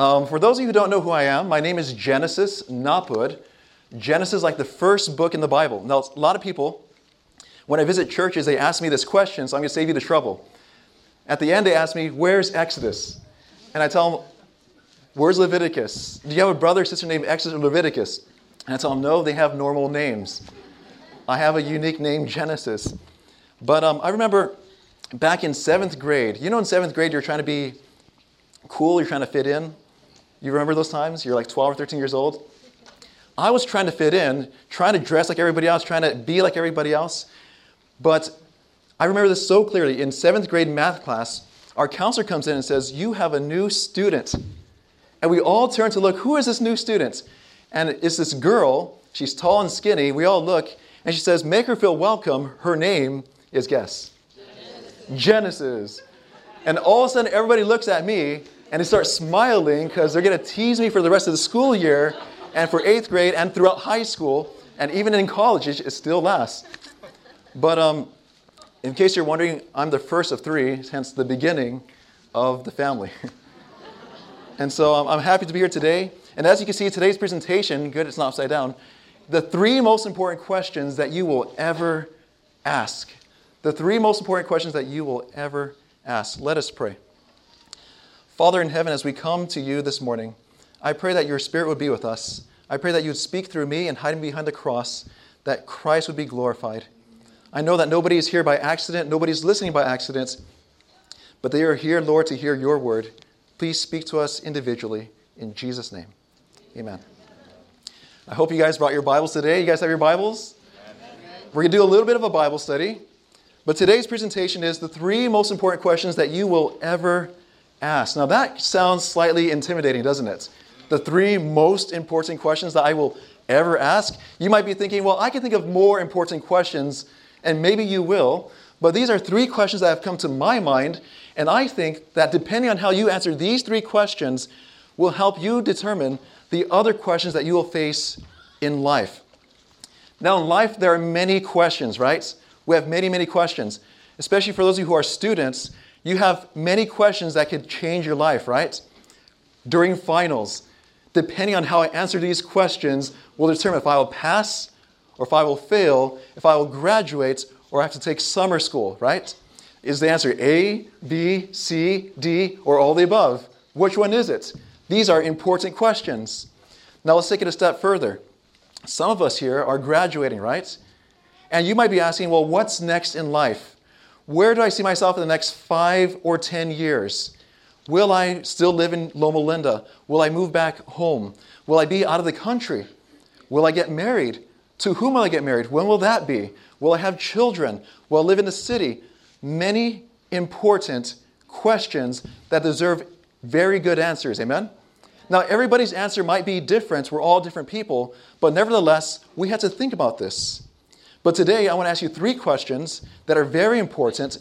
Um, for those of you who don't know who I am, my name is Genesis Napod. Genesis is like the first book in the Bible. Now, a lot of people, when I visit churches, they ask me this question, so I'm going to save you the trouble. At the end, they ask me, Where's Exodus? And I tell them, Where's Leviticus? Do you have a brother or sister named Exodus or Leviticus? And I tell them, No, they have normal names. I have a unique name, Genesis. But um, I remember back in seventh grade, you know, in seventh grade, you're trying to be cool, you're trying to fit in. You remember those times? You're like 12 or 13 years old. I was trying to fit in, trying to dress like everybody else, trying to be like everybody else. But I remember this so clearly. In seventh grade math class, our counselor comes in and says, You have a new student. And we all turn to look, Who is this new student? And it's this girl. She's tall and skinny. We all look, and she says, Make her feel welcome. Her name is guess. Genesis. Genesis. And all of a sudden, everybody looks at me and they start smiling because they're going to tease me for the rest of the school year and for eighth grade and throughout high school and even in college, it still lasts. But um, in case you're wondering, I'm the first of three, hence the beginning of the family. and so um, I'm happy to be here today. And as you can see, today's presentation, good, it's not upside down, the three most important questions that you will ever ask. The three most important questions that you will ever ask. Let us pray. Father in heaven, as we come to you this morning, I pray that your Spirit would be with us. I pray that you would speak through me and hide me behind the cross, that Christ would be glorified. I know that nobody is here by accident, nobody's listening by accident, but they are here, Lord, to hear your word. Please speak to us individually. In Jesus' name, amen. I hope you guys brought your Bibles today. You guys have your Bibles? We're going to do a little bit of a Bible study, but today's presentation is the three most important questions that you will ever Now, that sounds slightly intimidating, doesn't it? The three most important questions that I will ever ask. You might be thinking, well, I can think of more important questions, and maybe you will. But these are three questions that have come to my mind, and I think that depending on how you answer these three questions, will help you determine the other questions that you will face in life. Now, in life, there are many questions, right? We have many, many questions. Especially for those of you who are students, you have many questions that could change your life, right? During finals, depending on how I answer these questions, will determine if I will pass or if I will fail, if I will graduate or I have to take summer school, right? Is the answer A, B, C, D, or all the above? Which one is it? These are important questions. Now let's take it a step further. Some of us here are graduating, right? And you might be asking, well, what's next in life? Where do I see myself in the next five or 10 years? Will I still live in Loma Linda? Will I move back home? Will I be out of the country? Will I get married? To whom will I get married? When will that be? Will I have children? Will I live in the city? Many important questions that deserve very good answers. Amen? Now, everybody's answer might be different. We're all different people, but nevertheless, we have to think about this. But today, I want to ask you three questions that are very important.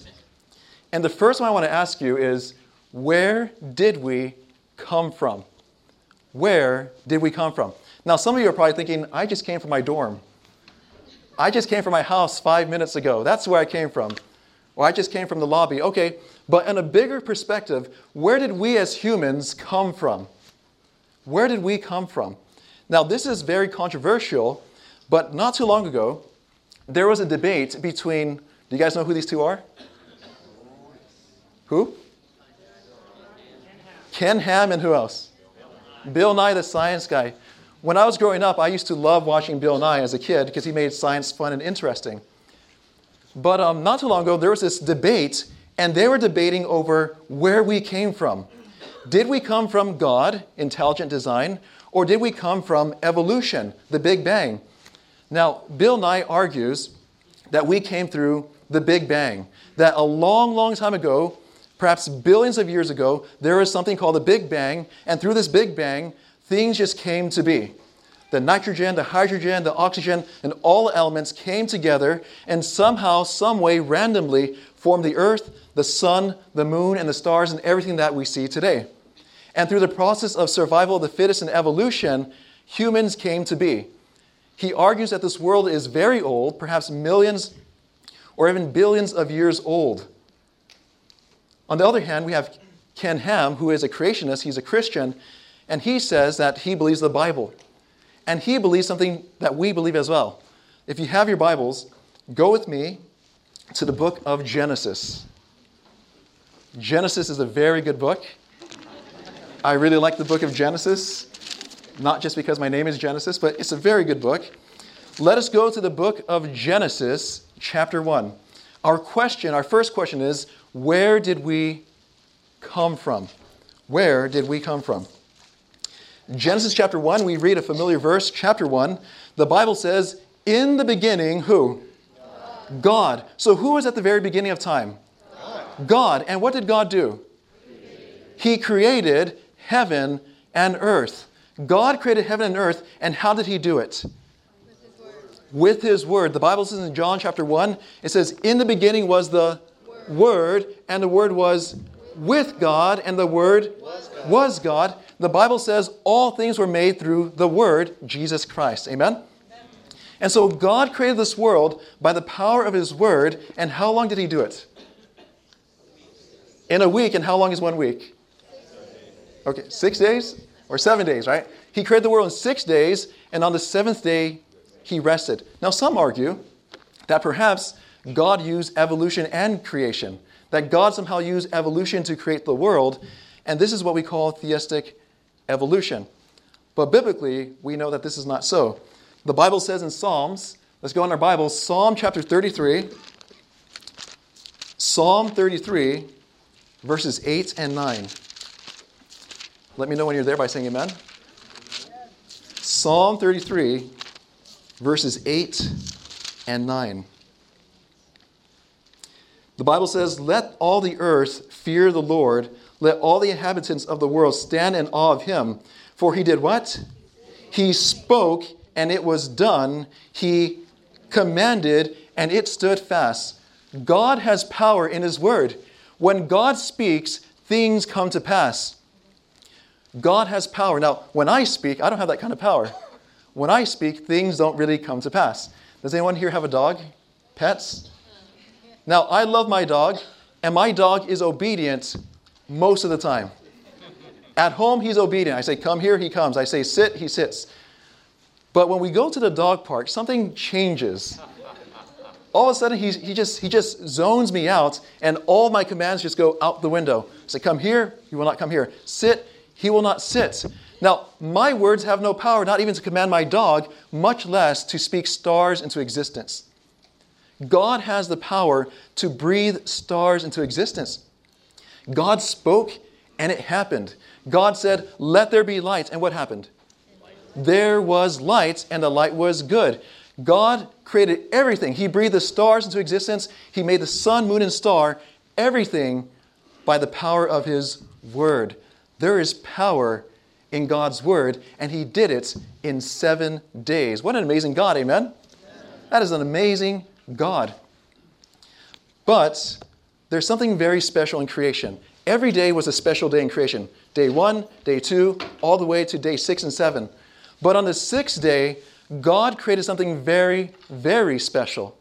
And the first one I want to ask you is where did we come from? Where did we come from? Now, some of you are probably thinking, I just came from my dorm. I just came from my house five minutes ago. That's where I came from. Or I just came from the lobby. Okay, but in a bigger perspective, where did we as humans come from? Where did we come from? Now, this is very controversial, but not too long ago, there was a debate between, do you guys know who these two are? Who? Ken Ham and who else? Bill Nye, the science guy. When I was growing up, I used to love watching Bill Nye as a kid because he made science fun and interesting. But um, not too long ago, there was this debate, and they were debating over where we came from. Did we come from God, intelligent design, or did we come from evolution, the Big Bang? Now, Bill Nye argues that we came through the Big Bang, that a long, long time ago, perhaps billions of years ago, there was something called the Big Bang, and through this Big Bang, things just came to be. The nitrogen, the hydrogen, the oxygen, and all the elements came together and somehow, some way, randomly formed the earth, the sun, the moon, and the stars, and everything that we see today. And through the process of survival of the fittest and evolution, humans came to be. He argues that this world is very old, perhaps millions or even billions of years old. On the other hand, we have Ken Ham, who is a creationist, he's a Christian, and he says that he believes the Bible. And he believes something that we believe as well. If you have your Bibles, go with me to the book of Genesis. Genesis is a very good book. I really like the book of Genesis, not just because my name is Genesis, but it's a very good book. Let us go to the book of Genesis, chapter 1. Our question, our first question is where did we come from? Where did we come from? Genesis chapter 1, we read a familiar verse, chapter 1. The Bible says, In the beginning, who? God. God. So who was at the very beginning of time? God. God. And what did God do? He created heaven and earth. God created heaven and earth, and how did He do it? with his word. The Bible says in John chapter 1, it says, In the beginning was the word, word and the word was with God, and the word was God. was God. The Bible says all things were made through the word, Jesus Christ. Amen? Amen? And so God created this world by the power of his word, and how long did he do it? In a week, and how long is one week? Okay, six days or seven days, right? He created the world in six days, and on the seventh day, he rested. Now, some argue that perhaps God used evolution and creation, that God somehow used evolution to create the world, and this is what we call theistic evolution. But biblically, we know that this is not so. The Bible says in Psalms, let's go in our Bible, Psalm chapter 33, Psalm 33, verses 8 and 9. Let me know when you're there by saying amen. Psalm 33, verses 8 and 9. The Bible says, Let all the earth fear the Lord. Let all the inhabitants of the world stand in awe of him. For he did what? He spoke, and it was done. He commanded, and it stood fast. God has power in his word. When God speaks, things come to pass. God has power. Now, when I speak, I don't have that kind of power when I speak, things don't really come to pass. Does anyone here have a dog? Pets? Now, I love my dog, and my dog is obedient most of the time. At home, he's obedient. I say, come here, he comes. I say, sit, he sits. But when we go to the dog park, something changes. All of a sudden, he, he, just, he just zones me out, and all my commands just go out the window. I say, come here, he will not come here. Sit, he will not sit. Now, my words have no power, not even to command my dog, much less to speak stars into existence. God has the power to breathe stars into existence. God spoke and it happened. God said, Let there be light. And what happened? There was light, and the light was good. God created everything. He breathed the stars into existence. He made the sun, moon, and star, everything by the power of His word. There is power in God's word, and he did it in seven days. What an amazing God, amen? That is an amazing God. But there's something very special in creation. Every day was a special day in creation. Day one, day two, all the way to day six and seven. But on the sixth day, God created something very, very special.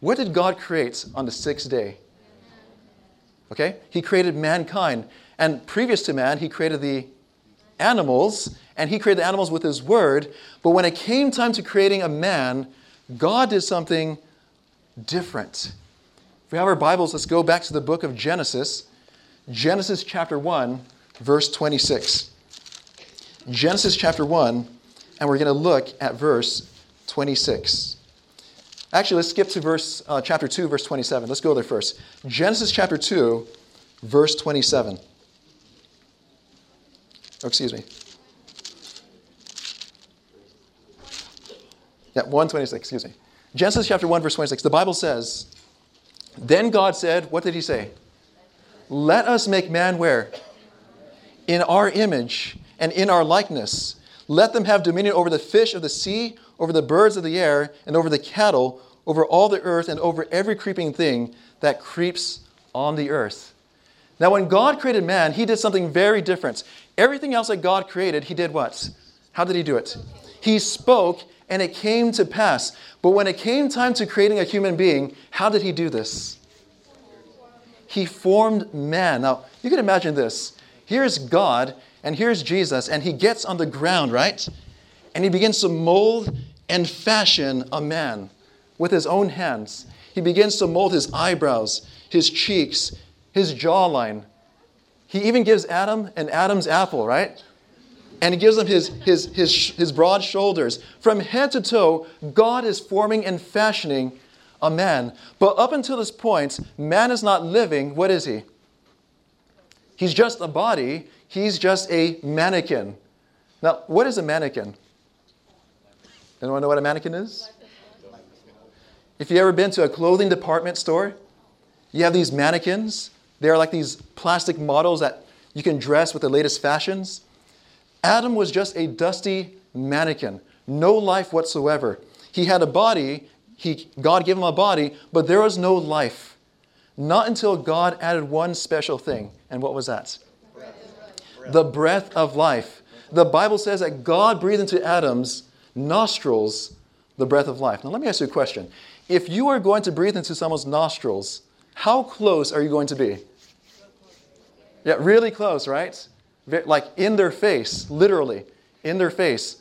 What did God create on the sixth day? Okay? He created mankind. And previous to man, he created the animals, and he created the animals with his word. But when it came time to creating a man, God did something different. If we have our Bibles, let's go back to the book of Genesis, Genesis chapter 1, verse 26. Genesis chapter 1, and we're going to look at verse 26. Actually, let's skip to verse uh, chapter 2, verse 27. Let's go there first. Genesis chapter 2, verse 27. Oh, excuse me. Yeah, 126, excuse me. Genesis chapter 1, verse 26. The Bible says, Then God said, What did he say? Let us make man where? In our image and in our likeness. Let them have dominion over the fish of the sea, over the birds of the air, and over the cattle, over all the earth, and over every creeping thing that creeps on the earth. Now, when God created man, he did something very different. Everything else that God created, he did what? How did he do it? He spoke and it came to pass. But when it came time to creating a human being, how did he do this? He formed man. Now, you can imagine this. Here's God, And here's Jesus, and he gets on the ground, right? And he begins to mold and fashion a man with his own hands. He begins to mold his eyebrows, his cheeks, his jawline. He even gives Adam an Adam's apple, right? And he gives him his, his, his, his broad shoulders. From head to toe, God is forming and fashioning a man. But up until this point, man is not living. What is he? He's just a body, he's just a mannequin. Now, what is a mannequin? Anyone know what a mannequin is? If you ever been to a clothing department store, you have these mannequins. They're like these plastic models that you can dress with the latest fashions. Adam was just a dusty mannequin, no life whatsoever. He had a body, he, God gave him a body, but there was no life. Not until God added one special thing. And what was that? Breath. The breath of life. The Bible says that God breathed into Adam's nostrils the breath of life. Now, let me ask you a question. If you are going to breathe into someone's nostrils, how close are you going to be? Yeah, really close, right? Like in their face, literally, in their face.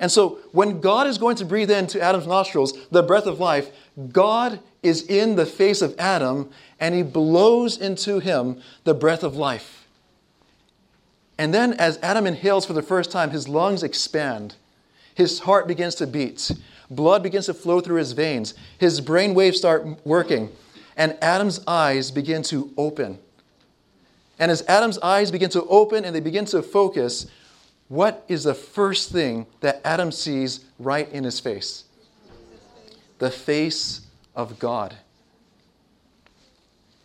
And so, when God is going to breathe into Adam's nostrils the breath of life, God is in the face of Adam and he blows into him the breath of life. And then, as Adam inhales for the first time, his lungs expand, his heart begins to beat, blood begins to flow through his veins, his brain waves start working, and Adam's eyes begin to open. And as Adam's eyes begin to open and they begin to focus, what is the first thing that Adam sees right in his face? The face of God.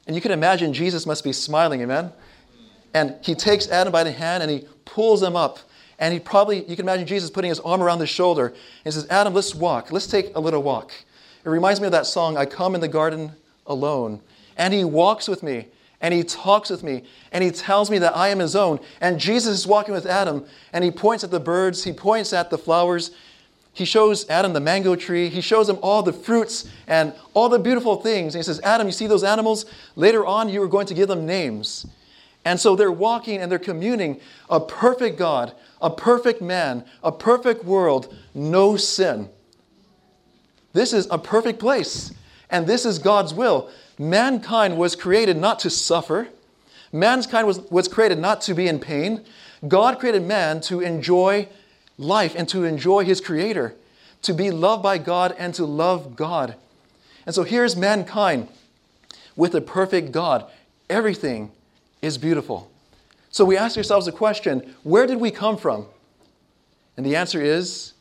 And you can imagine Jesus must be smiling, amen? And he takes Adam by the hand and he pulls him up. And he probably, you can imagine Jesus putting his arm around his shoulder and says, Adam, let's walk. Let's take a little walk. It reminds me of that song, I Come in the Garden Alone. And he walks with me and he talks with me and he tells me that I am his own. And Jesus is walking with Adam and he points at the birds, he points at the flowers, he shows Adam the mango tree. He shows him all the fruits and all the beautiful things. And he says, Adam, you see those animals? Later on, you are going to give them names. And so they're walking and they're communing a perfect God, a perfect man, a perfect world, no sin. This is a perfect place. And this is God's will. Mankind was created not to suffer. Mankind was, was created not to be in pain. God created man to enjoy life and to enjoy his creator, to be loved by God and to love God. And so here's mankind with a perfect God. Everything is beautiful. So we ask ourselves the question where did we come from? And the answer is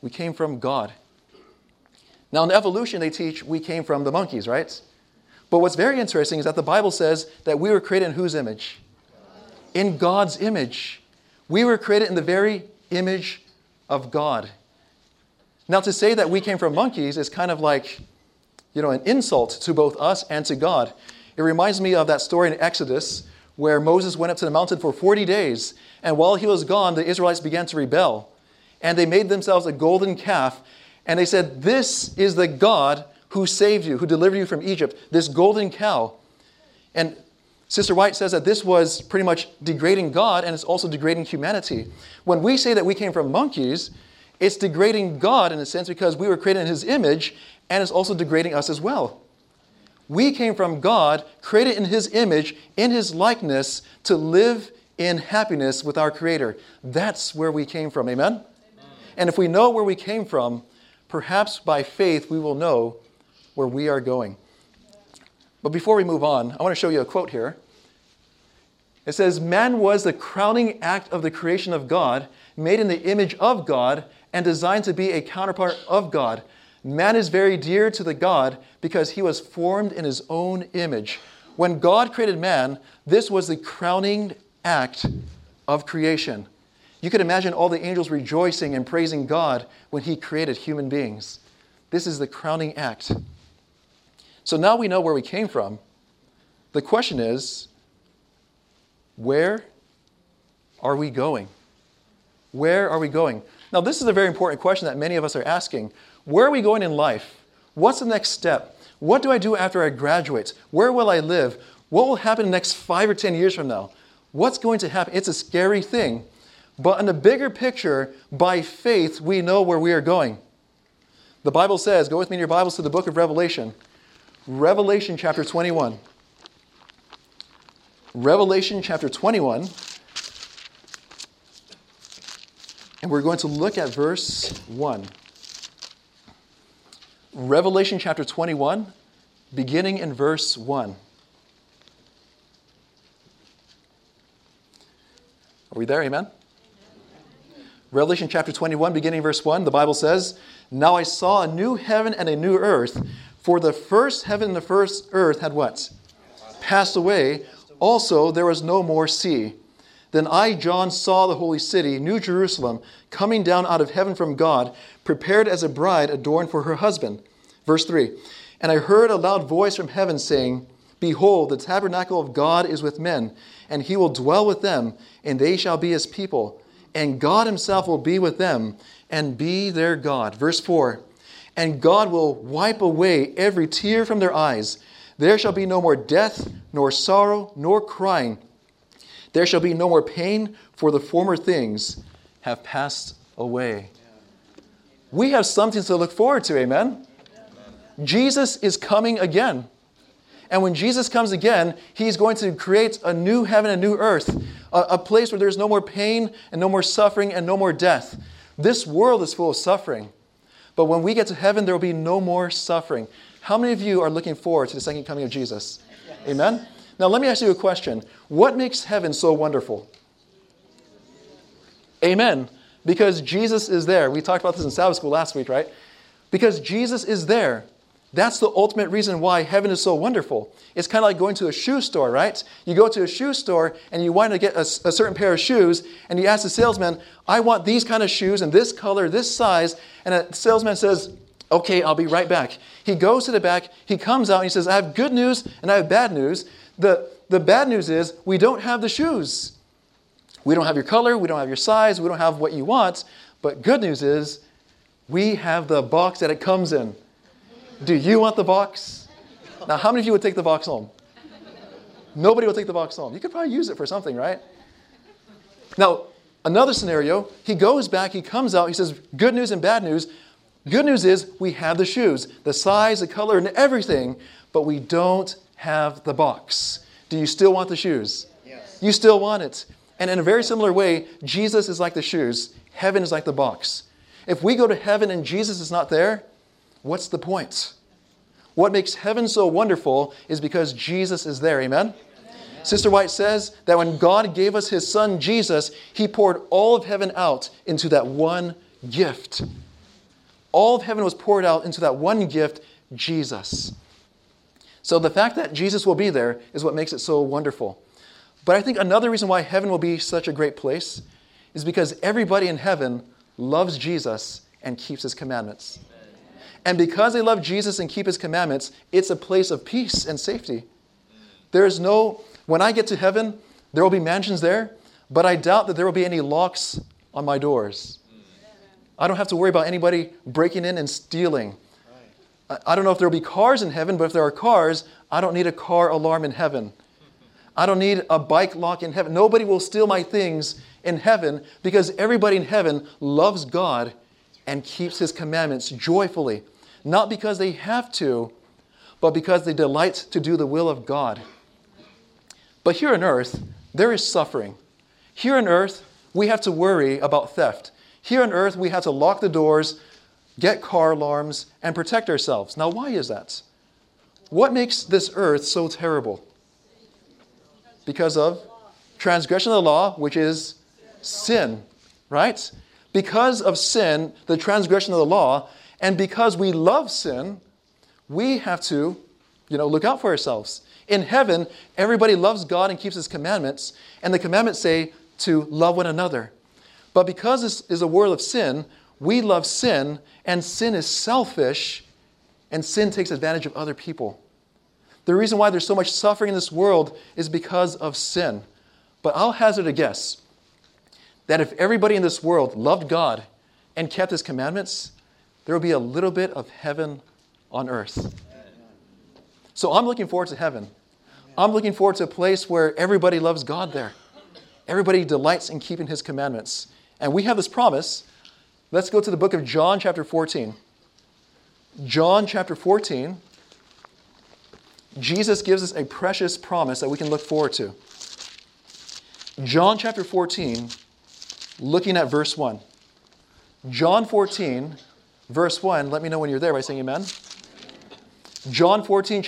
we came from God. Now, in evolution, they teach we came from the monkeys, right? But what's very interesting is that the Bible says that we were created in whose image? In God's image. We were created in the very image of God. Now, to say that we came from monkeys is kind of like, you know, an insult to both us and to God. It reminds me of that story in Exodus where Moses went up to the mountain for 40 days, and while he was gone, the Israelites began to rebel. And they made themselves a golden calf, and they said, This is the God who saved you, who delivered you from Egypt, this golden cow. And Sister White says that this was pretty much degrading God and it's also degrading humanity. When we say that we came from monkeys, it's degrading God in a sense because we were created in His image and it's also degrading us as well. We came from God, created in His image, in His likeness, to live in happiness with our Creator. That's where we came from. Amen? Amen? And if we know where we came from, perhaps by faith we will know where we are going. But before we move on, I want to show you a quote here. It says, Man was the crowning act of the creation of God, made in the image of God, and designed to be a counterpart of God. Man is very dear to the God because he was formed in his own image. When God created man, this was the crowning act of creation. You could imagine all the angels rejoicing and praising God when he created human beings. This is the crowning act. So now we know where we came from. The question is, where are we going? Where are we going? Now, this is a very important question that many of us are asking. Where are we going in life? What's the next step? What do I do after I graduate? Where will I live? What will happen in the next five or 10 years from now? What's going to happen? It's a scary thing. But in the bigger picture, by faith, we know where we are going. The Bible says, go with me in your Bibles to the book of Revelation. Revelation chapter 21. Revelation chapter 21. And we're going to look at verse 1. Revelation chapter 21, beginning in verse 1. Are we there? Amen? Revelation chapter 21, beginning verse 1, the Bible says, Now I saw a new heaven and a new earth, for the first heaven and the first earth had what? Passed away. Also, there was no more sea. Then I, John, saw the holy city, New Jerusalem, coming down out of heaven from God, prepared as a bride adorned for her husband. Verse 3 And I heard a loud voice from heaven saying, Behold, the tabernacle of God is with men, and he will dwell with them, and they shall be his people. And God himself will be with them, and be their God. Verse 4 And God will wipe away every tear from their eyes. There shall be no more death, nor sorrow, nor crying. There shall be no more pain, for the former things have passed away. We have something to look forward to, amen? Jesus is coming again. And when Jesus comes again, he's going to create a new heaven and new earth, a, a, place where there's no more pain and no more suffering and no more death. This world is full of suffering. But when we get to heaven, there will be no more suffering. How many of you are looking forward to the second coming of Jesus? Amen? Now, let me ask you a question What makes heaven so wonderful? Amen. Because Jesus is there. We talked about this in Sabbath school last week, right? Because Jesus is there. That's the ultimate reason why heaven is so wonderful. It's kind of like going to a shoe store, right? You go to a shoe store and you want to get a, a, certain pair of shoes, and you ask the salesman, I want these kind of shoes and this color, this size. And the salesman says, Okay, I'll be right back. He goes to the back, he comes out, and he says, I have good news and I have bad news. The, the bad news is we don't have the shoes. We don't have your color, we don't have your size, we don't have what you want. But good news is we have the box that it comes in. Do you want the box? Now, how many of you would take the box home? Nobody will take the box home. You could probably use it for something, right? Now, another scenario, he goes back, he comes out, he says, Good news and bad news. Good news is we have the shoes, the size, the color, and everything, but we don't have the box. Do you still want the shoes? Yes. You still want it. And in a very similar way, Jesus is like the shoes, heaven is like the box. If we go to heaven and Jesus is not there, what's the point? What makes heaven so wonderful is because Jesus is there. Amen? Amen? Sister White says that when God gave us his son Jesus, he poured all of heaven out into that one gift. All of heaven was poured out into that one gift, Jesus. So the fact that Jesus will be there is what makes it so wonderful. But I think another reason why heaven will be such a great place is because everybody in heaven loves Jesus and keeps his commandments. And because they love Jesus and keep his commandments, it's a place of peace and safety. There is no, when I get to heaven, there will be mansions there, but I doubt that there will be any locks on my doors. I don't have to worry about anybody breaking in and stealing. I don't know if there will be cars in heaven, but if there are cars, I don't need a car alarm in heaven. I don't need a bike lock in heaven. Nobody will steal my things in heaven because everybody in heaven loves God and keeps his commandments joyfully. Not because they have to, but because they delight to do the will of God. But here on earth, there is suffering. Here on earth, we have to worry about theft. Here on earth, we have to lock the doors get car alarms, and protect ourselves. Now, why is that? What makes this earth so terrible? Because of transgression of the law, which is sin, right? Because of sin, the transgression of the law, and because we love sin, we have to, you know, look out for ourselves. In heaven, everybody loves God and keeps his commandments, and the commandments say to love one another. But because this is a world of sin, we love sin, and sin is selfish, and sin takes advantage of other people. The reason why there's so much suffering in this world is because of sin. But I'll hazard a guess that if everybody in this world loved God and kept his commandments, there will be a little bit of heaven on earth. So I'm looking forward to heaven. I'm looking forward to a place where everybody loves God there. Everybody delights in keeping his commandments. And we have this promise. Let's go to the book of John, chapter 14. John, chapter 14. Jesus gives us a precious promise that we can look forward to. John, chapter 14, looking at verse 1. John 14, verse 1. Let me know when you're there by saying amen. John 14,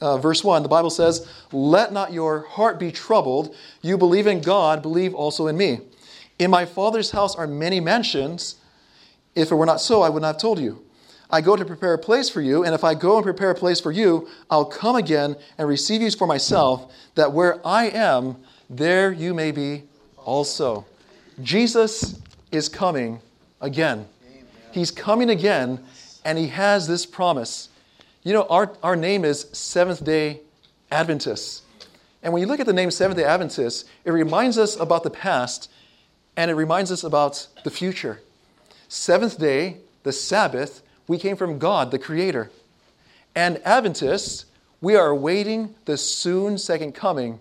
uh, verse 1, the Bible says, Let not your heart be troubled. You believe in God, believe also in me. In my Father's house are many mansions. If it were not so, I would not have told you. I go to prepare a place for you, and if I go and prepare a place for you, I'll come again and receive you for myself, that where I am, there you may be also. Jesus is coming again. He's coming again, and he has this promise. You know, our, our name is Seventh day Adventists. And when you look at the name Seventh day Adventists, it reminds us about the past and it reminds us about the future. Seventh day, the Sabbath, we came from God, the Creator. And Adventists, we are awaiting the soon second coming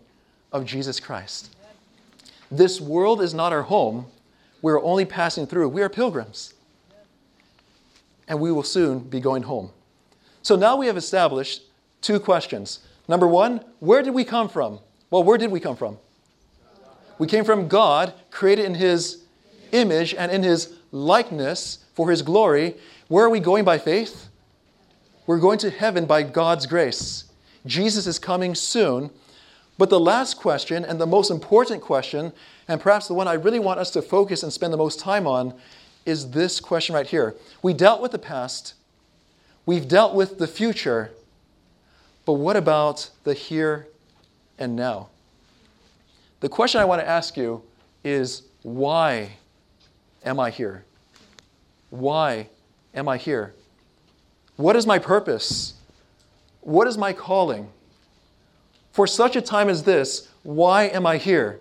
of Jesus Christ. This world is not our home. We're only passing through. We are pilgrims. And we will soon be going home. So now we have established two questions. Number one, where did we come from? Well, where did we come from? We came from God, created in His image and in His likeness for His glory. Where are we going by faith? We're going to heaven by God's grace. Jesus is coming soon. But the last question, and the most important question, and perhaps the one I really want us to focus and spend the most time on, is this question right here. We dealt with the past, We've dealt with the future, but what about the here and now? The question I want to ask you is why am I here? Why am I here? What is my purpose? What is my calling? For such a time as this, why am I here?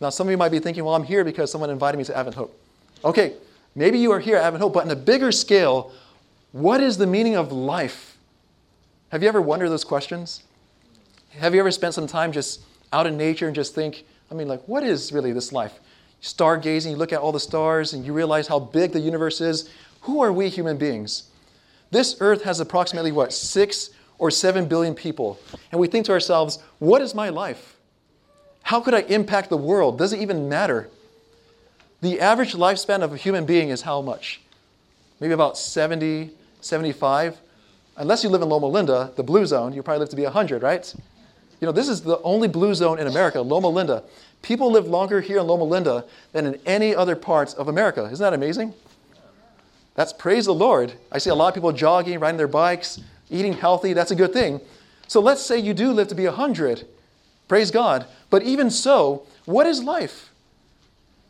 Now, some of you might be thinking, well, I'm here because someone invited me to Advent Hope. Okay, maybe you are here at Advent Hope, but on a bigger scale, what is the meaning of life? Have you ever wondered those questions? Have you ever spent some time just out in nature and just think, I mean, like, what is really this life? Stargazing, you look at all the stars and you realize how big the universe is. Who are we human beings? This earth has approximately, what, six or seven billion people. And we think to ourselves, what is my life? How could I impact the world? Does it even matter? The average lifespan of a human being is how much? Maybe about 70, 75. Unless you live in Loma Linda, the blue zone, you probably live to be 100, right? You know, this is the only blue zone in America, Loma Linda. People live longer here in Loma Linda than in any other parts of America. Isn't that amazing? That's praise the Lord. I see a lot of people jogging, riding their bikes, eating healthy. That's a good thing. So let's say you do live to be 100. Praise God. But even so, what is life?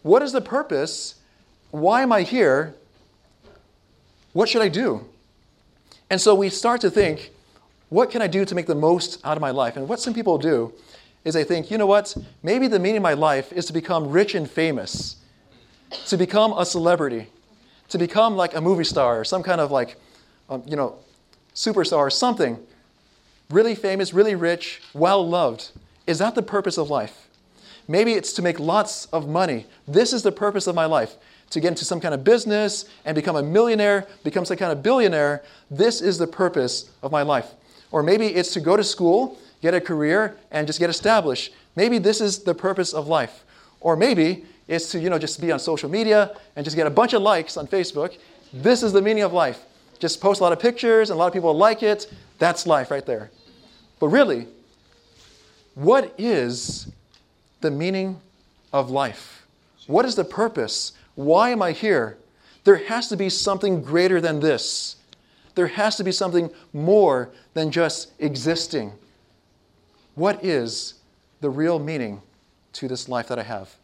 What is the purpose? Why am I here? What should I do? And so we start to think, what can I do to make the most out of my life? And what some people do is they think, you know what? Maybe the meaning of my life is to become rich and famous, to become a celebrity, to become like a movie star or some kind of like, um, you know, superstar or something. Really famous, really rich, well loved. Is that the purpose of life? Maybe it's to make lots of money. This is the purpose of my life to get into some kind of business and become a millionaire, become some kind of billionaire. This is the purpose of my life. Or maybe it's to go to school, get a career, and just get established. Maybe this is the purpose of life. Or maybe it's to, you know, just be on social media and just get a bunch of likes on Facebook. This is the meaning of life. Just post a lot of pictures and a lot of people like it. That's life right there. But really, what is the meaning of life? What is the purpose why am I here? There has to be something greater than this. There has to be something more than just existing. What is the real meaning to this life that I have?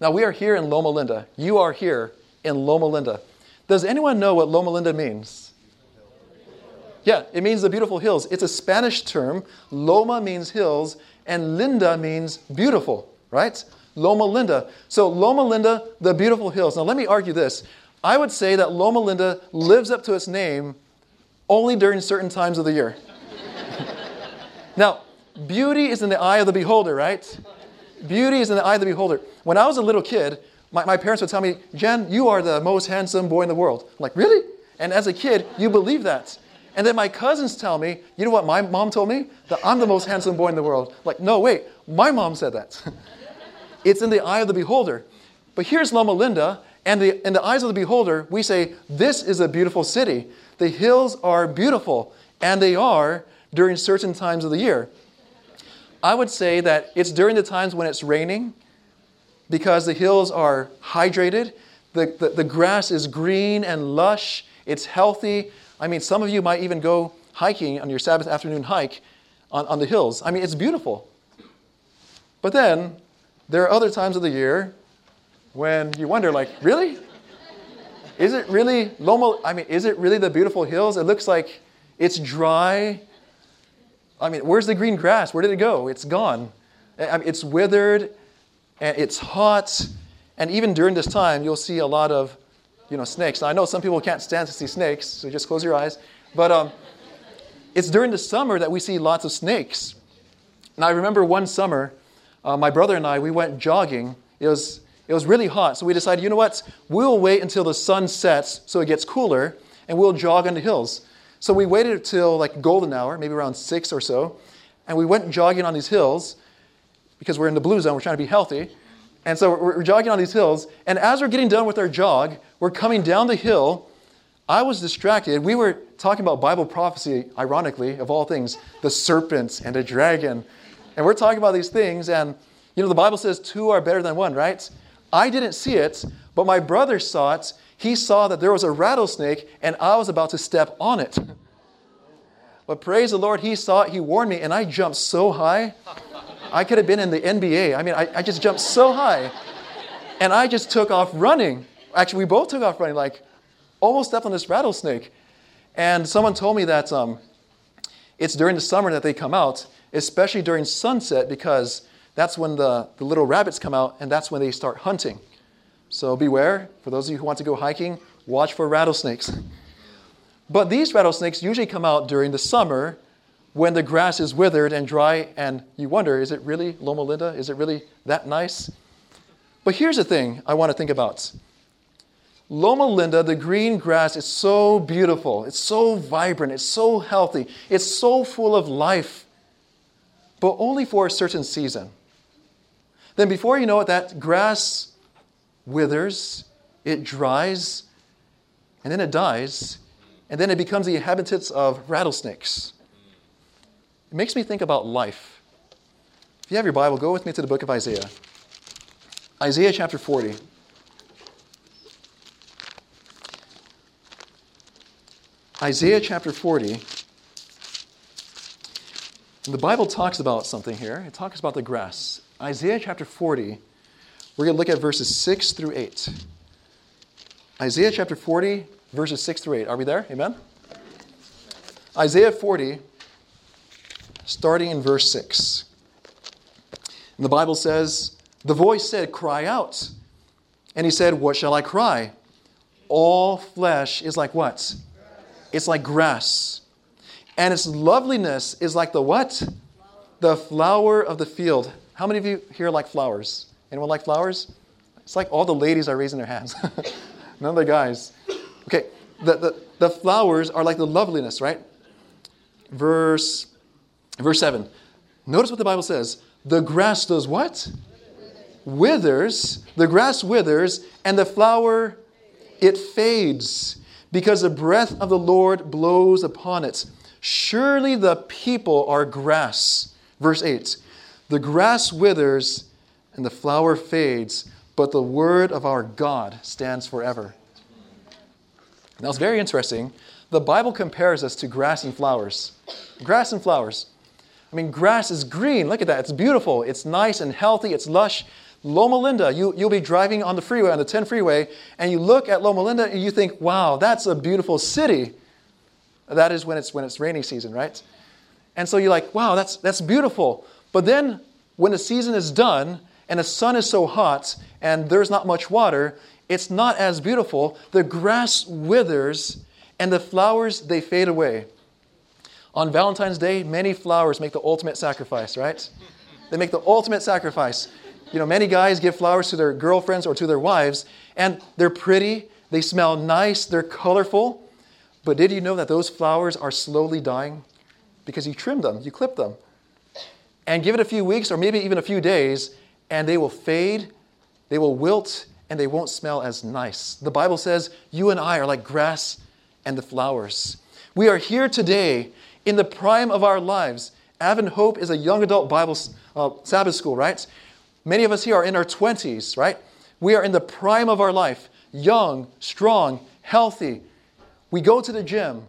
Now, we are here in Loma Linda. You are here in Loma Linda. Does anyone know what Loma Linda means? Yeah, it means the beautiful hills. It's a Spanish term. Loma means hills, and Linda means beautiful, right? Loma Linda. So, Loma Linda, the beautiful hills. Now, let me argue this. I would say that Loma Linda lives up to its name only during certain times of the year. now, beauty is in the eye of the beholder, right? Beauty is in the eye of the beholder. When I was a little kid, my, my parents would tell me, Jen, you are the most handsome boy in the world. I'm like, really? And as a kid, you believe that. And then my cousins tell me, you know what my mom told me? That I'm the most handsome boy in the world. Like, no, wait, my mom said that. it's in the eye of the beholder. But here's Loma Linda, and the, in the eyes of the beholder, we say, this is a beautiful city. The hills are beautiful, and they are during certain times of the year. I would say that it's during the times when it's raining because the hills are hydrated, the, the, the grass is green and lush, it's healthy, I mean, some of you might even go hiking on your Sabbath afternoon hike on, on the hills. I mean, it's beautiful. But then there are other times of the year when you wonder, like, really? Is it really Loma? I mean, is it really the beautiful hills? It looks like it's dry. I mean, where's the green grass? Where did it go? It's gone. I mean, it's withered and it's hot. And even during this time, you'll see a lot of you know, snakes. Now, I know some people can't stand to see snakes, so just close your eyes. But um, it's during the summer that we see lots of snakes. Now, I remember one summer, uh, my brother and I, we went jogging. It was, it was really hot, so we decided, you know what? We'll wait until the sun sets so it gets cooler, and we'll jog on the hills. So we waited until like golden hour, maybe around 6 or so, and we went jogging on these hills because we're in the blue zone, we're trying to be healthy. And so we're, jogging on these hills, and as we're getting done with our jog, we're coming down the hill. I was distracted. We were talking about Bible prophecy, ironically, of all things, the serpents and the dragon. And we're talking about these things, and you know, the Bible says two are better than one, right? I didn't see it, but my brother saw it. He saw that there was a rattlesnake, and I was about to step on it. But praise the Lord, he saw it, he warned me, and I jumped so high. I could have been in the NBA. I mean, I, I just jumped so high. And I just took off running. Actually, we both took off running, like almost stepped on this rattlesnake. And someone told me that um, it's during the summer that they come out, especially during sunset, because that's when the, the little rabbits come out and that's when they start hunting. So beware, for those of you who want to go hiking, watch for rattlesnakes. But these rattlesnakes usually come out during the summer when the grass is withered and dry, and you wonder, is it really Loma Linda? Is it really that nice? But here's the thing I want to think about Loma Linda, the green grass is so beautiful, it's so vibrant, it's so healthy, it's so full of life, but only for a certain season. Then, before you know it, that grass withers, it dries, and then it dies, and then it becomes the inhabitants of rattlesnakes. It makes me think about life. If you have your Bible, go with me to the book of Isaiah. Isaiah chapter 40. Isaiah chapter 40. the Bible talks about something here. It talks about the grass. Isaiah chapter 40, we're going to look at verses 6 through 8. Isaiah chapter 40, verses 6 through 8. Are we there? Amen? Isaiah 40, starting in verse 6. And the Bible says, The voice said, Cry out. And he said, What shall I cry? All flesh is like what? It's like grass. And its loveliness is like the what? The flower of the field. How many of you here like flowers? Anyone like flowers? It's like all the ladies are raising their hands. None of the guys. Okay, the, the, the flowers are like the loveliness, right? Verse Verse 7. Notice what the Bible says. The grass does what? Withers. The grass withers, and the flower, it fades, because the breath of the Lord blows upon it. Surely the people are grass. Verse 8. The grass withers and the flower fades, but the word of our God stands forever. Now it's very interesting. The Bible compares us to grass and flowers. Grass and flowers. I mean, grass is green. Look at that. It's beautiful. It's nice and healthy. It's lush. Loma Linda, you, you'll be driving on the freeway, on the 10 freeway, and you look at Loma Linda and you think, wow, that's a beautiful city. That is when it's, when it's rainy season, right? And so you're like, wow, that's, that's beautiful. But then when the season is done and the sun is so hot and there's not much water, it's not as beautiful. The grass withers and the flowers, they fade away. On Valentine's Day, many flowers make the ultimate sacrifice, right? They make the ultimate sacrifice. you know, many guys give flowers to their girlfriends or to their wives, and they're pretty, they smell nice, they're colorful. But did you know that those flowers are slowly dying? Because you trim them, you clip them. And give it a few weeks or maybe even a few days, and they will fade, they will wilt, and they won't smell as nice. The Bible says you and I are like grass and the flowers. We are here today in the prime of our lives. Advent Hope is a young adult Bible uh, Sabbath school, right? Many of us here are in our 20s, right? We are in the prime of our life, young, strong, healthy. We go to the gym.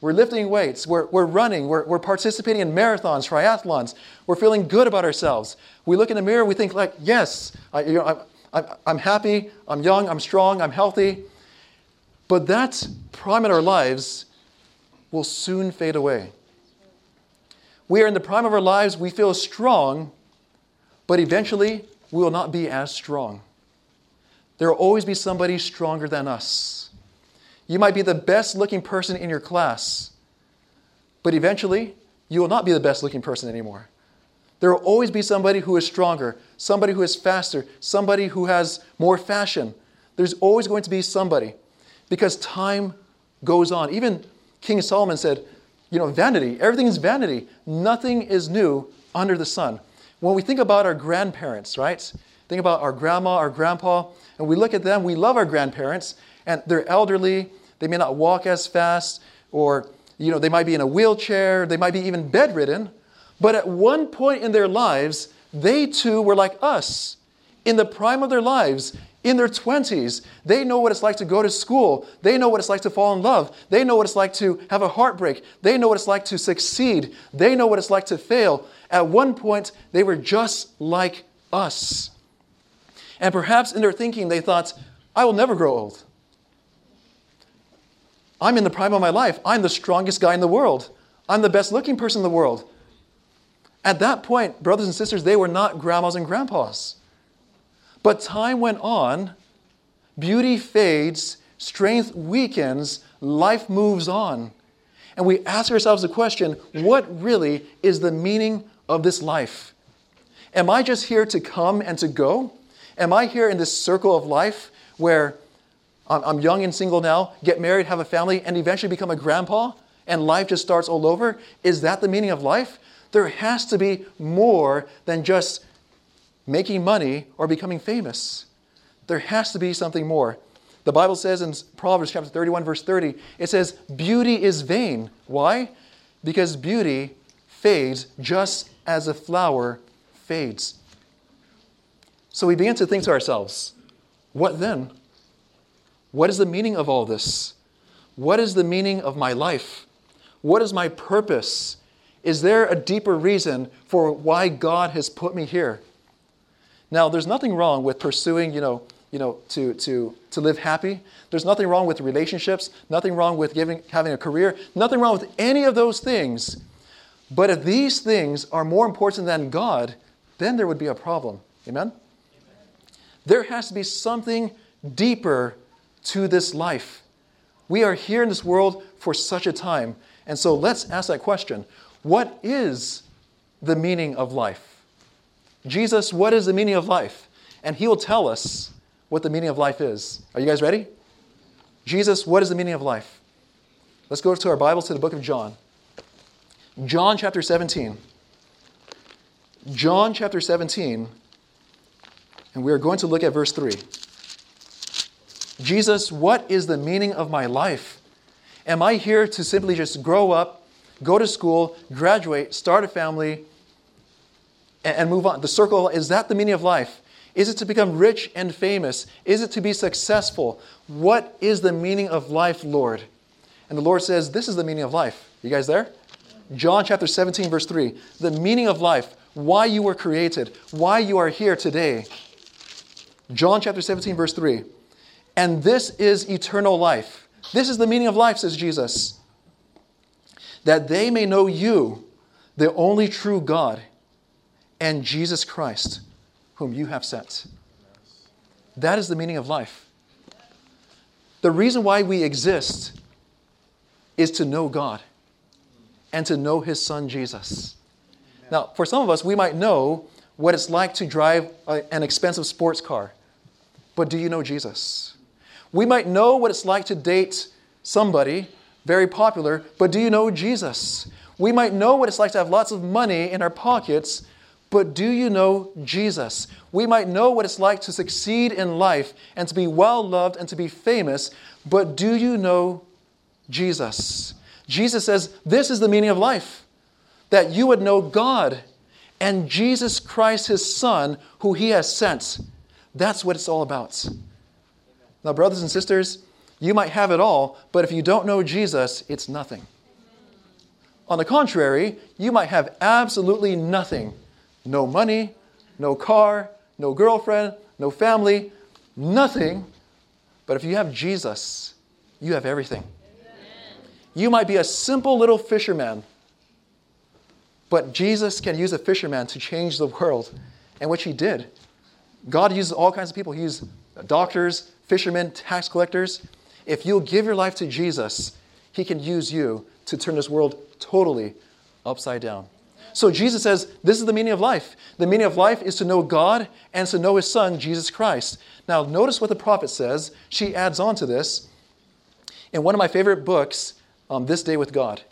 We're lifting weights. We're, we're running. We're, we're participating in marathons, triathlons. We're feeling good about ourselves. We look in the mirror. We think like, yes, I, you know, I, I, I'm happy. I'm young. I'm strong. I'm healthy. But that prime in our lives will soon fade away. We are in the prime of our lives. We feel strong, but eventually we will not be as strong. There will always be somebody stronger than us. You might be the best looking person in your class, but eventually you will not be the best looking person anymore. There will always be somebody who is stronger, somebody who is faster, somebody who has more fashion. There's always going to be somebody because time goes on. Even King Solomon said, you know, vanity, everything is vanity. Nothing is new under the sun. When we think about our grandparents, right? Think about our grandma, our grandpa, and we look at them, we love our grandparents, and they're elderly, they may not walk as fast, or you know, they might be in a wheelchair, they might be even bedridden, but at one point in their lives, they too were like us. In the prime of their lives, in their 20s, they know what it's like to go to school. They know what it's like to fall in love. They know what it's like to have a heartbreak. They know what it's like to succeed. They know what it's like to fail. At one point, they were just like us. And perhaps in their thinking, they thought, I will never grow old. I'm in the prime of my life. I'm the strongest guy in the world. I'm the best looking person in the world. At that point, brothers and sisters, they were not grandmas and grandpas. But time went on, beauty fades, strength weakens, life moves on. And we ask ourselves the question what really is the meaning of this life? Am I just here to come and to go? Am I here in this circle of life where I'm young and single now, get married, have a family, and eventually become a grandpa, and life just starts all over? Is that the meaning of life? There has to be more than just making money, or becoming famous. There has to be something more. The Bible says in Proverbs chapter 31, verse 30, it says, Beauty is vain. Why? Because beauty fades just as a flower fades. So we begin to think to ourselves, what then? What is the meaning of all this? What is the meaning of my life? What is my purpose? Is there a deeper reason for why God has put me here? Now, there's nothing wrong with pursuing, you know, you know, to, to, to live happy. There's nothing wrong with relationships, nothing wrong with giving, having a career, nothing wrong with any of those things. But if these things are more important than God, then there would be a problem. Amen? There has to be something deeper to this life. We are here in this world for such a time. And so let's ask that question What is the meaning of life? Jesus, what is the meaning of life? And he will tell us what the meaning of life is. Are you guys ready? Jesus, what is the meaning of life? Let's go to our Bibles to the book of John. John chapter 17. John chapter 17, and we are going to look at verse 3. Jesus, what is the meaning of my life? Am I here to simply just grow up, go to school, graduate, start a family, and move on. The circle is that the meaning of life? Is it to become rich and famous? Is it to be successful? What is the meaning of life, Lord? And the Lord says, This is the meaning of life. You guys there? John chapter 17, verse 3. The meaning of life, why you were created, why you are here today. John chapter 17, verse 3. And this is eternal life. This is the meaning of life, says Jesus. That they may know you, the only true God and Jesus Christ, whom you have sent. That is the meaning of life. The reason why we exist is to know God and to know His Son Jesus. Now, for some of us, we might know what it's like to drive a, an expensive sports car, but do you know Jesus? We might know what it's like to date somebody very popular, but do you know Jesus? We might know what it's like to have lots of money in our pockets, but do you know Jesus? We might know what it's like to succeed in life and to be well loved and to be famous, but do you know Jesus? Jesus says, This is the meaning of life that you would know God and Jesus Christ, his Son, who he has sent. That's what it's all about. Now, brothers and sisters, you might have it all, but if you don't know Jesus, it's nothing. On the contrary, you might have absolutely nothing no money, no car, no girlfriend, no family, nothing. But if you have Jesus, you have everything. You might be a simple little fisherman, but Jesus can use a fisherman to change the world, and which he did. God uses all kinds of people. He used doctors, fishermen, tax collectors. If you'll give your life to Jesus, he can use you to turn this world totally upside down. So Jesus says, This is the meaning of life. The meaning of life is to know God and to know his son, Jesus Christ. Now, notice what the prophet says. She adds on to this. In one of my favorite books, um, This Day with God.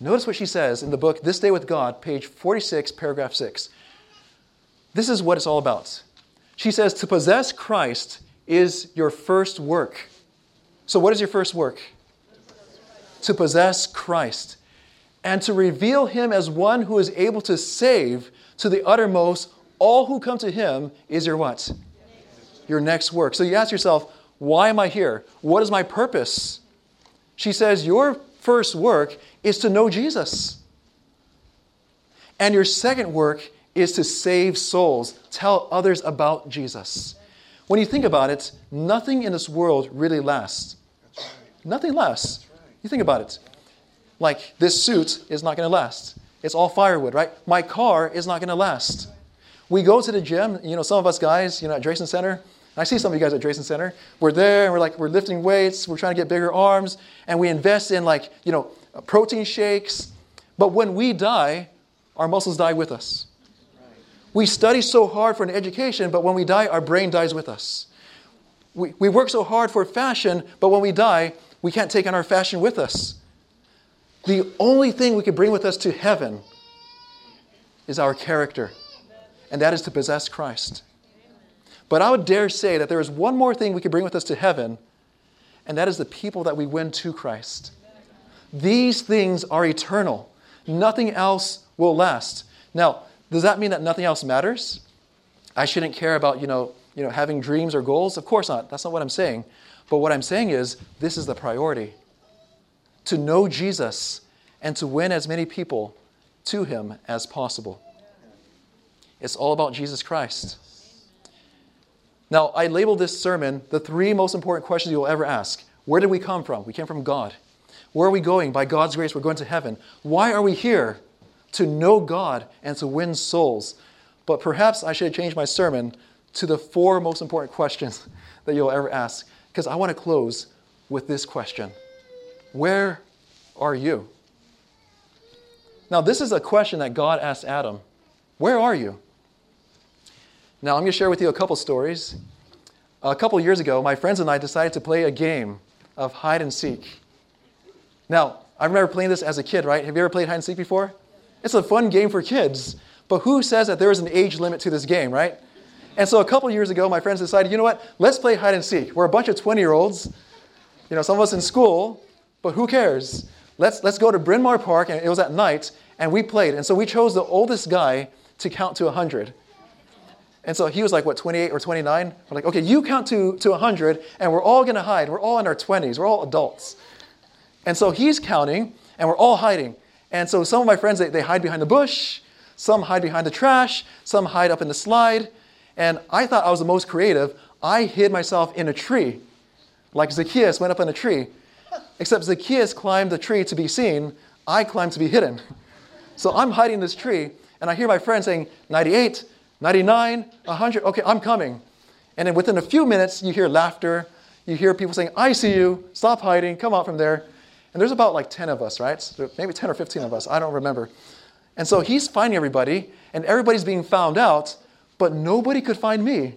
Notice what she says in the book, This Day with God, page 46, paragraph 6. This is what it's all about. She says, To possess Christ is your first work. So, what is your first work? To possess Christ and to reveal him as one who is able to save to the uttermost all who come to him is your what? Your next work. So you ask yourself, why am I here? What is my purpose? She says, Your first work is to know Jesus. And your second work is to save souls, tell others about Jesus. When you think about it, nothing in this world really lasts. Right. Nothing lasts. Right. You think about it. Like, this suit is not going to last. It's all firewood, right? My car is not going to last. We go to the gym, you know, some of us guys, you know, at Drayson Center, I see some of you guys at Drayson Center. We're there and we're like, we're lifting weights, we're trying to get bigger arms, and we invest in like, you know, protein shakes. But when we die, our muscles die with us. We study so hard for an education, but when we die, our brain dies with us. We, we work so hard for fashion, but when we die, we can't take on our fashion with us. The only thing we can bring with us to heaven is our character, and that is to possess Christ. But I would dare say that there is one more thing we can bring with us to heaven, and that is the people that we win to Christ. These things are eternal. Nothing else will last. Now, does that mean that nothing else matters? I shouldn't care about, you know, you know, having dreams or goals? Of course not. That's not what I'm saying. But what I'm saying is this is the priority to know Jesus and to win as many people to him as possible. It's all about Jesus Christ. Now, I labeled this sermon the three most important questions you'll ever ask. Where did we come from? We came from God. Where are we going? By God's grace, we're going to heaven. Why are we here? To know God and to win souls. But perhaps I should have changed my sermon to the four most important questions that you'll ever ask, because I want to close with this question Where are you? Now, this is a question that God asked Adam Where are you? Now, I'm going to share with you a couple stories. A couple years ago, my friends and I decided to play a game of hide and seek. Now, I remember playing this as a kid, right? Have you ever played hide and seek before? It's a fun game for kids, but who says that there is an age limit to this game, right? And so a couple years ago, my friends decided, you know what? Let's play hide and seek. We're a bunch of 20 year olds, you know, some of us in school, but who cares? Let's, let's go to Bryn Mawr Park, and it was at night, and we played. And so we chose the oldest guy to count to 100. And so he was like, what, 28 or 29? We're like, okay, you count to, to 100, and we're all going to hide. We're all in our 20s. We're all adults. And so he's counting, and we're all hiding. And so some of my friends, they, they hide behind the bush, some hide behind the trash, some hide up in the slide. And I thought I was the most creative. I hid myself in a tree, like Zacchaeus went up in a tree. Except Zacchaeus climbed the tree to be seen, I climbed to be hidden. So I'm hiding this tree, and I hear my friend saying, 98, 99, 100, okay, I'm coming. And then within a few minutes, you hear laughter. You hear people saying, I see you, stop hiding, come out from there. And there's about like 10 of us, right? So maybe 10 or 15 of us, I don't remember. And so he's finding everybody, and everybody's being found out, but nobody could find me.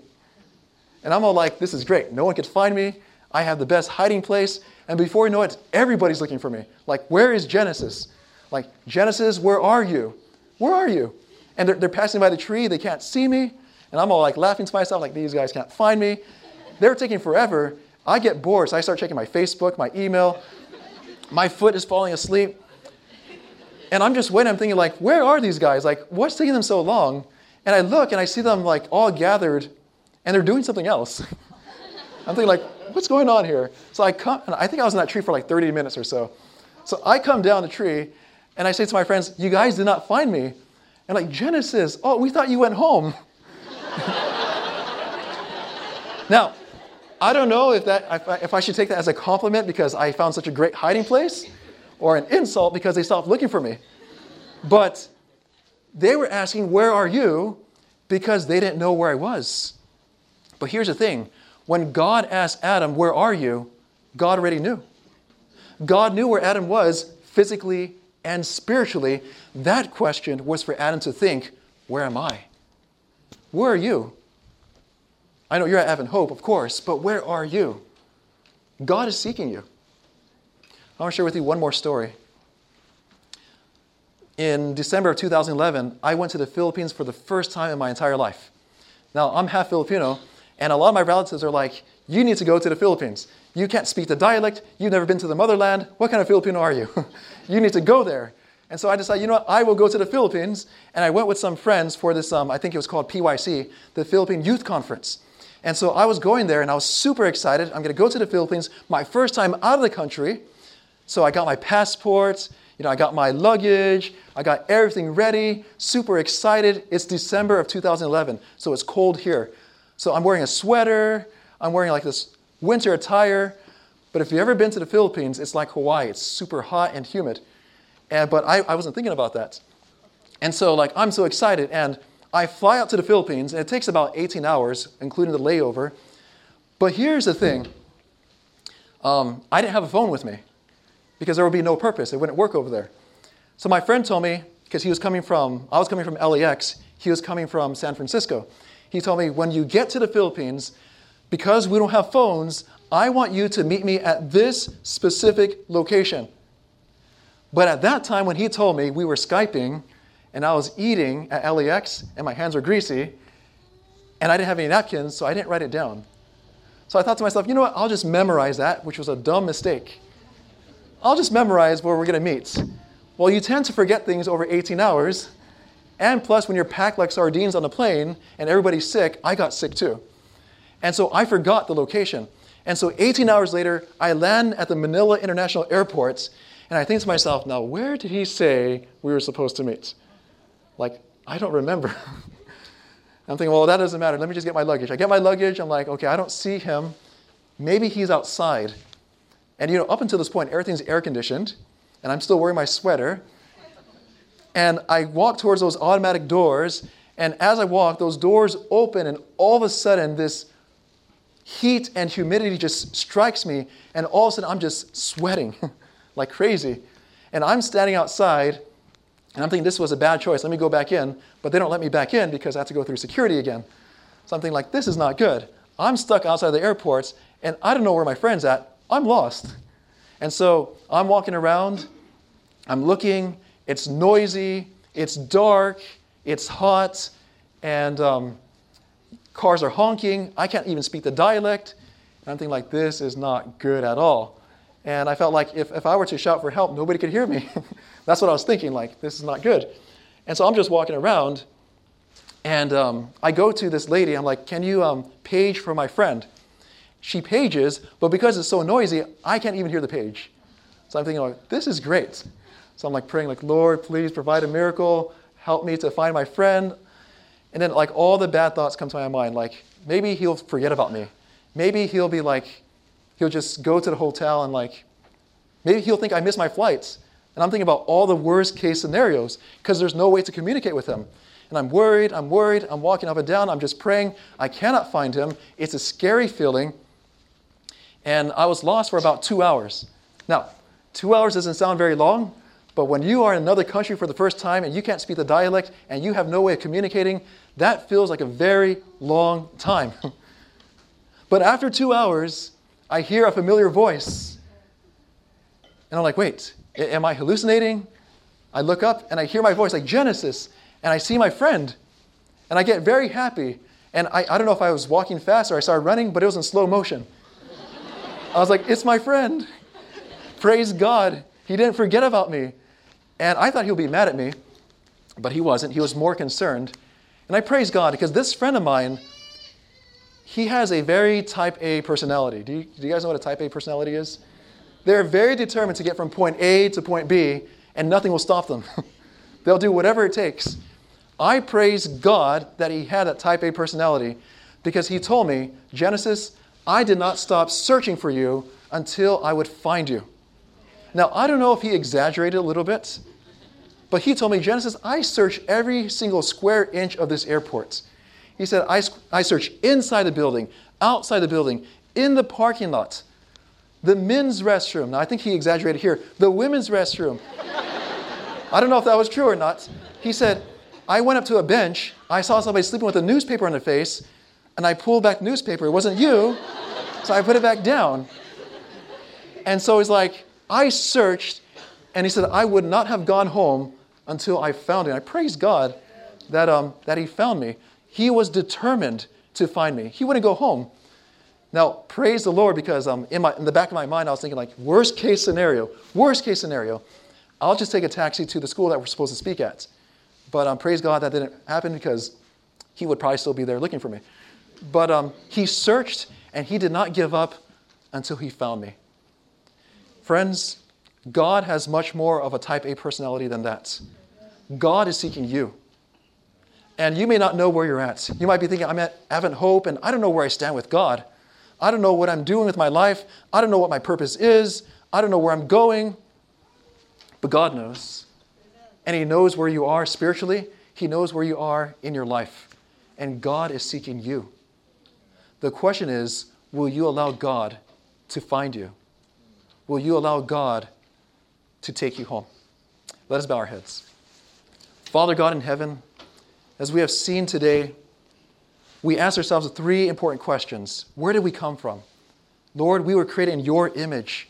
And I'm all like, this is great. No one could find me. I have the best hiding place. And before you know it, everybody's looking for me. Like, where is Genesis? Like, Genesis, where are you? Where are you? And they're, they're passing by the tree, they can't see me. And I'm all like laughing to myself, like, these guys can't find me. They're taking forever. I get bored, so I start checking my Facebook, my email. My foot is falling asleep. And I'm just waiting, I'm thinking, like, where are these guys? Like, what's taking them so long? And I look and I see them like all gathered and they're doing something else. I'm thinking, like, what's going on here? So I come, and I think I was in that tree for like 30 minutes or so. So I come down the tree and I say to my friends, You guys did not find me. And like, Genesis, oh, we thought you went home. now, I don't know if, that, if I, if I should take that as a compliment because I found such a great hiding place or an insult because they stopped looking for me. But they were asking, Where are you? because they didn't know where I was. But here's the thing when God asked Adam, Where are you? God already knew. God knew where Adam was physically and spiritually. That question was for Adam to think, Where am I? Where are you? I know you're at Advent Hope, of course, but where are you? God is seeking you. I want to share with you one more story. In December of 2011, I went to the Philippines for the first time in my entire life. Now, I'm half Filipino, and a lot of my relatives are like, You need to go to the Philippines. You can't speak the dialect. You've never been to the motherland. What kind of Filipino are you? you need to go there. And so I decided, you know what, I will go to the Philippines. And I went with some friends for this, um, I think it was called PYC, the Philippine Youth Conference. And so I was going there and I was super excited. I'm going to go to the Philippines, my first time out of the country. So I got my passport, you know, I got my luggage, I got everything ready, super excited. It's December of 2011, so it's cold here. So I'm wearing a sweater, I'm wearing like this winter attire. But if you've ever been to the Philippines, it's like Hawaii. It's super hot and humid. And, but I, I wasn't thinking about that. And so, like, I'm so excited. And I fly out to the Philippines, and it takes about 18 hours, including the layover. But here's the thing um, I didn't have a phone with me because there would be no purpose. It wouldn't work over there. So my friend told me, because he was coming from, I was coming from LAX, he was coming from San Francisco. He told me, when you get to the Philippines, because we don't have phones, I want you to meet me at this specific location. But at that time, when he told me, we were Skyping, and I was eating at LAX, and my hands were greasy, and I didn't have any napkins, so I didn't write it down. So I thought to myself, you know what, I'll just memorize that, which was a dumb mistake. I'll just memorize where we're going to meet. Well, you tend to forget things over 18 hours. And plus, when you're packed like sardines on a plane and everybody's sick, I got sick too. And so I forgot the location. And so 18 hours later, I land at the Manila International Airport, and I think to myself, now, where did he say we were supposed to meet? Like, I don't remember. I'm thinking, well, that doesn't matter. Let me just get my luggage. I get my luggage. I'm like, okay, I don't see him. Maybe he's outside. And you know, up until this point, everything's air conditioned, and I'm still wearing my sweater. And I walk towards those automatic doors, and as I walk, those doors open, and all of a sudden, this heat and humidity just strikes me, and all of a sudden, I'm just sweating like crazy. And I'm standing outside, and I'm thinking this was a bad choice. Let me go back in. But they don't let me back in because I have to go through security again. Something like this is not good. I'm stuck outside the airports, and I don't know where my friend's at. I'm lost. And so I'm walking around, I'm looking, it's noisy, it's dark, it's hot, and um, cars are honking. I can't even speak the dialect. And I'm thinking, like, this is not good at all. And I felt like if, if I were to shout for help, nobody could hear me. That's what I was thinking, like, this is not good. And so I'm just walking around, and um, I go to this lady. I'm like, can you um, page for my friend? she pages, but because it's so noisy, I can't even hear the page. So I'm thinking, like, this is great. So I'm like praying, like, Lord, please provide a miracle, help me to find my friend. And then like all the bad thoughts come to my mind, like maybe he'll forget about me. Maybe he'll be like, he'll just go to the hotel and like, maybe he'll think I missed my flights. And I'm thinking about all the worst case scenarios because there's no way to communicate with him. And I'm worried, I'm worried, I'm walking up and down, I'm just praying. I cannot find him. It's a scary feeling and I was lost for about two hours. Now, two hours doesn't sound very long, But when you are in another country for the first time and you can't speak the dialect and you have no way of communicating, that feels like a very long time. but after two hours, I hear a familiar voice. And I'm like, wait, am I hallucinating? I look up and I hear my voice like Genesis, and I see my friend. And I get very happy. And I, I don't know if I was walking fast or I started running, but it was in slow motion. I was like, it's my friend. Praise God. He didn't forget about me. And I thought he would be mad at me, but he wasn't. He was more concerned. And I praise God because this friend of mine, he has a very type A personality. Do you, do you guys know what a type A personality is? They're very determined to get from point A to point B, and nothing will stop them. They'll do whatever it takes. I praise God that he had that type A personality because he told me, Genesis, I did not stop searching for you until I would find you. Now, I don't know if he exaggerated a little bit, but he told me, Genesis, I searched every single square inch of this airport. He said, I, I searched inside the building, outside the building, in the parking lot, the men's restroom. Now, I think he exaggerated here, the women's restroom. I don't know if that was true or not. He said, I went up to a bench, I saw somebody sleeping with a newspaper on their face, and I pulled back the newspaper. It wasn't you, so I put it back down. And so he's like, I searched, and he said, I would not have gone home until I found him. I praise God that, um, that he found me. He was determined to find me. He wouldn't go home. Now, praise the Lord because um, in, my, in the back of my mind, I was thinking, like, worst case scenario, worst case scenario, I'll just take a taxi to the school that we're supposed to speak at. But um, praise God that didn't happen because he would probably still be there looking for me. But um, he searched and he did not give up until he found me. Friends, God has much more of a type A personality than that. God is seeking you. And you may not know where you're at. You might be thinking, I'm at Advent Hope and I don't know where I stand with God. I don't know what I'm doing with my life. I don't know what my purpose is. I don't know where I'm going. But God knows. And He knows where you are spiritually, He knows where you are in your life. And God is seeking you. The question is will you allow God to find you? Will you allow God to take you home? Let us bow our heads. Father God in heaven, as we have seen today, we ask ourselves three important questions. Where did we come from? Lord, we were created in your image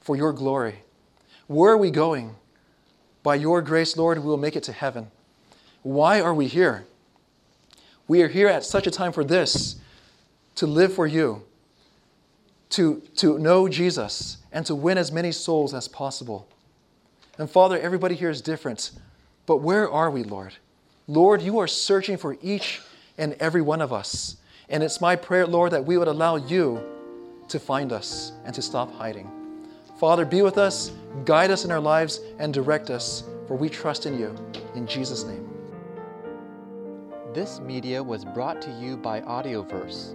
for your glory. Where are we going? By your grace, Lord, we will make it to heaven. Why are we here? We are here at such a time for this to live for you, to, to know Jesus, and to win as many souls as possible. And Father, everybody here is different, but where are we, Lord? Lord, you are searching for each and every one of us. And it's my prayer, Lord, that we would allow you to find us and to stop hiding. Father, be with us, guide us in our lives, and direct us, for we trust in you. In Jesus' name. This media was brought to you by Audioverse,